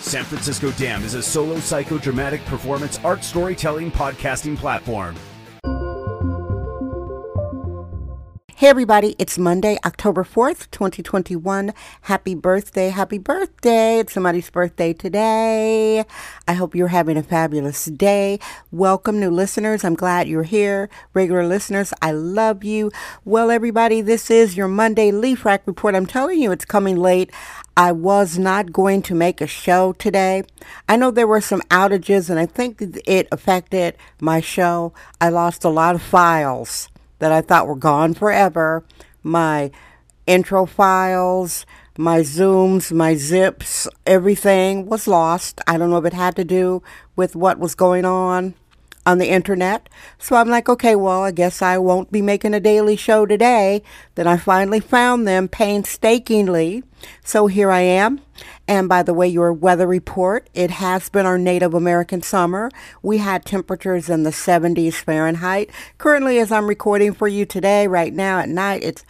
San Francisco Dam is a solo psychodramatic performance art storytelling podcasting platform. Hey everybody, it's Monday, October 4th, 2021. Happy birthday, happy birthday. It's somebody's birthday today. I hope you're having a fabulous day. Welcome new listeners. I'm glad you're here. Regular listeners, I love you. Well, everybody, this is your Monday LaFrac Report. I'm telling you, it's coming late. I was not going to make a show today. I know there were some outages and I think it affected my show. I lost a lot of files that I thought were gone forever. My intro files, my Zooms, my zips, everything was lost. I don't know if it had to do with what was going on on the internet. So I'm like, okay, well, I guess I won't be making a daily show today. Then I finally found them painstakingly. So here I am. And by the way, your weather report, it has been our Native American summer. We had temperatures in the 70s Fahrenheit. Currently, as I'm recording for you today, right now at night, it's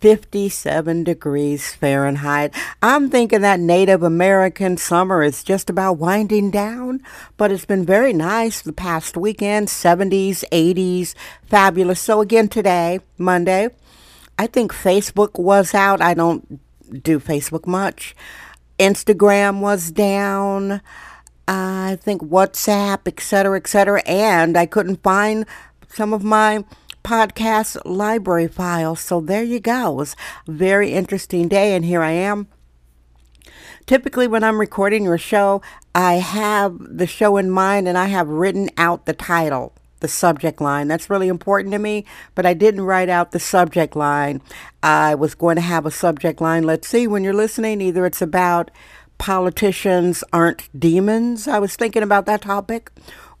57 degrees Fahrenheit. I'm thinking that Native American summer is just about winding down, but it's been very nice the past weekend 70s, 80s, fabulous. So, again, today, Monday, I think Facebook was out. I don't do Facebook much. Instagram was down. I think WhatsApp, etc., etc., and I couldn't find some of my podcast library files. So there you go. It was a very interesting day, and here I am. Typically, when I'm recording your show, I have the show in mind and I have written out the title, the subject line. That's really important to me, but I didn't write out the subject line. I was going to have a subject line. Let's see, when you're listening, either it's about politicians aren't demons. I was thinking about that topic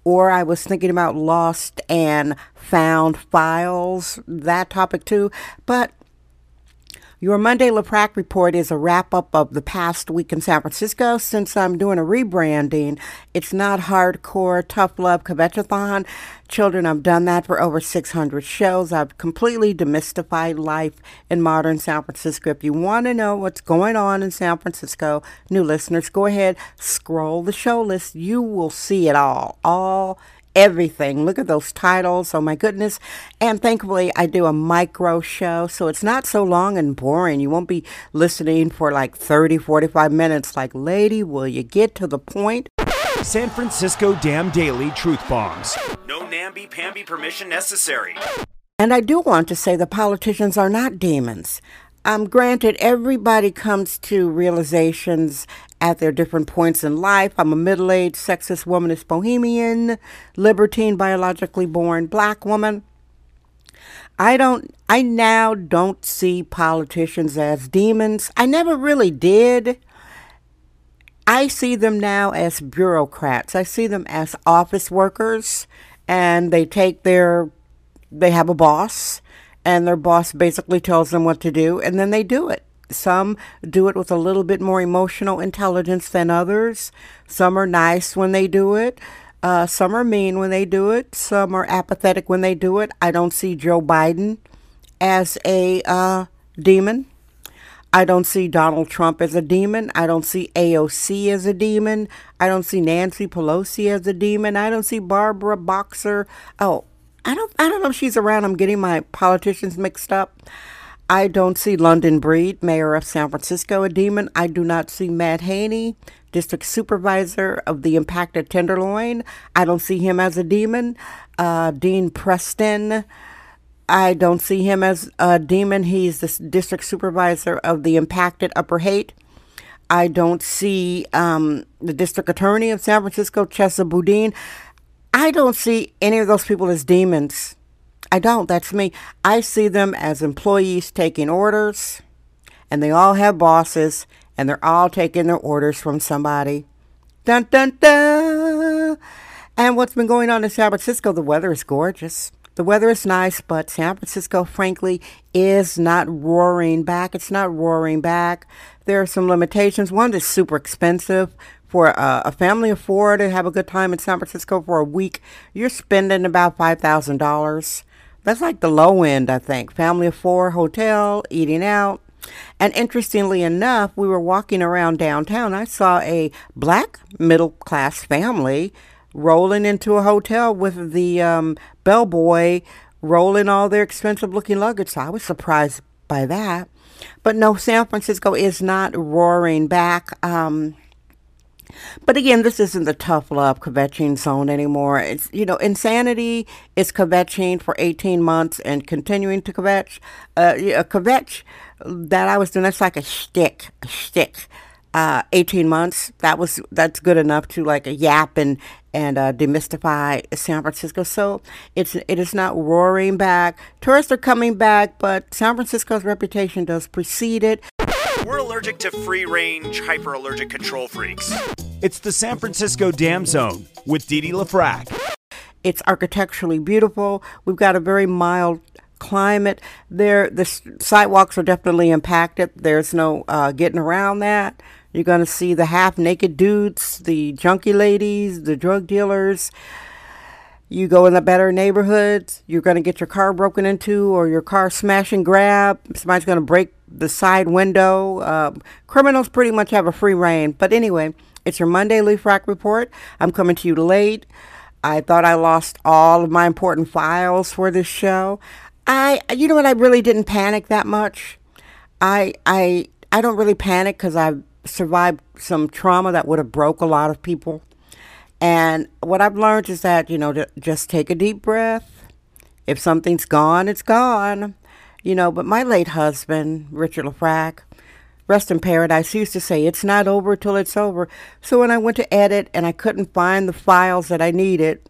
or I was thinking about lost and found files, that topic too. But your Monday LaFrac report is a wrap up of the past week in San Francisco. Since I'm doing a rebranding, it's not hardcore, tough love, Kvetchathon. Children, I've done that for over 600 shows. I've completely demystified life in modern San Francisco. If you want to know what's going on in San Francisco, new listeners, go ahead, scroll the show list. You will see it all. All everything. Look at those titles. Oh my goodness. And thankfully, I do a micro show, so it's not so long and boring. You won't be listening for like 30, 45 minutes. Like, lady, will you get to the point? San Francisco Dam Daily Truth Bombs. No namby-pamby permission necessary. And I do want to say the politicians are not demons. Um, granted, everybody comes to realizations at their different points in life. I'm a middle aged, sexist, womanist, bohemian, libertine, biologically born black woman. I don't, I now don't see politicians as demons. I never really did. I see them now as bureaucrats. I see them as office workers and they take their, they have a boss and their boss basically tells them what to do, and then they do it. Some do it with a little bit more emotional intelligence than others. Some are nice when they do it. Uh, some are mean when they do it. Some are apathetic when they do it. I don't see Joe Biden as a uh, demon. I don't see Donald Trump as a demon. I don't see AOC as a demon. I don't see Nancy Pelosi as a demon. I don't see Barbara Boxer. Oh, I don't I don't know if she's around. I'm getting my politicians mixed up. I don't see London Breed, mayor of San Francisco, a demon. I do not see Matt Haney, district supervisor of the impacted Tenderloin. I don't see him as a demon. Uh, Dean Preston, I don't see him as a demon. He's the district supervisor of the impacted Upper Haight. I don't see um, the district attorney of San Francisco, Chesa Boudin. I don't see any of those people as demons. I don't. That's me. I see them as employees taking orders, and they all have bosses, and they're all taking their orders from somebody. Dun dun dun. And what's been going on in San Francisco? The weather is gorgeous. The weather is nice, but San Francisco, frankly, is not roaring back. It's not roaring back. There are some limitations. One is super expensive. For a, a family of four to have a good time in San Francisco for a week, you're spending about $5,000. That's like the low end, I think. Family of four, hotel, eating out. And interestingly enough, we were walking around downtown. I saw a black middle class family rolling into a hotel with the um, bellboy rolling all their expensive looking luggage. So I was surprised by that. But no, San Francisco is not roaring back. Um, but again, this isn't the tough love kvetching zone anymore. It's you know, insanity is kvetching for 18 months and continuing to kvetch. Uh, a kvetch that I was doing, that's like a shtick, a shtick uh, 18 months. That was that's good enough to like yap and and uh, demystify San Francisco. So it's it is not roaring back. Tourists are coming back, but San Francisco's reputation does precede it. We're allergic to free range, hyper allergic control freaks. It's the San Francisco Dam Zone with Dee Dee LaFrac. It's architecturally beautiful. We've got a very mild climate. There, the sidewalks are definitely impacted. There's no uh, getting around that. You're going to see the half naked dudes, the junkie ladies, the drug dealers. You go in the better neighborhoods, you're going to get your car broken into or your car smash and grab. Somebody's going to break the side window. Uh, criminals pretty much have a free reign. But anyway, it's your Monday LaFrac Report. I'm coming to you late. I thought I lost all of my important files for this show. I, you know what, I really didn't panic that much. I, I, I don't really panic because I've survived some trauma that would have broke a lot of people. And what I've learned is that, you know, just take a deep breath. If something's gone, it's gone. You know, but my late husband, Richard LaFrac, rest in paradise, used to say, it's not over till it's over. So when I went to edit and I couldn't find the files that I needed,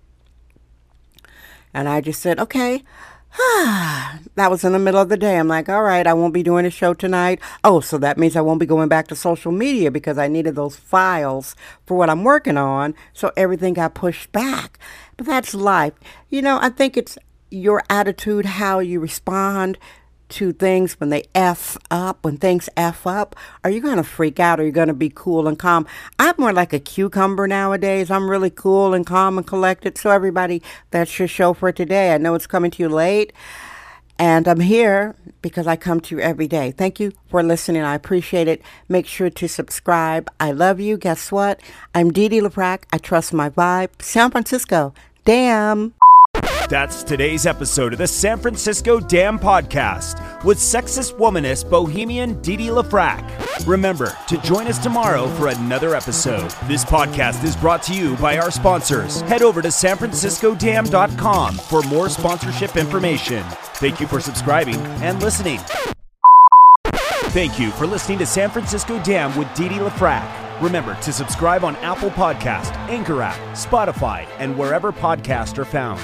and I just said, okay, that was in the middle of the day. I'm like, all right, I won't be doing a show tonight. Oh, so that means I won't be going back to social media because I needed those files for what I'm working on. So everything got pushed back. But that's life. You know, I think it's your attitude, how you respond to things when they F up, when things F up? Are you going to freak out are you going to be cool and calm? I'm more like a cucumber nowadays. I'm really cool and calm and collected. So, everybody, that's your show for today. I know it's coming to you late. And I'm here because I come to you every day. Thank you for listening. I appreciate it. Make sure to subscribe. I love you. Guess what? I'm Dee Dee LaFrac. I trust my vibe. San Francisco. Damn. That's today's episode of the San Francisco Dam Podcast with sexist womanist bohemian Didi LaFrac. Remember to join us tomorrow for another episode. This podcast is brought to you by our sponsors. Head over to sanfranciscodam.com for more sponsorship information. Thank you for subscribing and listening. Thank you for listening to San Francisco Dam with Didi LaFrac. Remember to subscribe on Apple Podcast, Anchor app, Spotify, and wherever podcasts are found.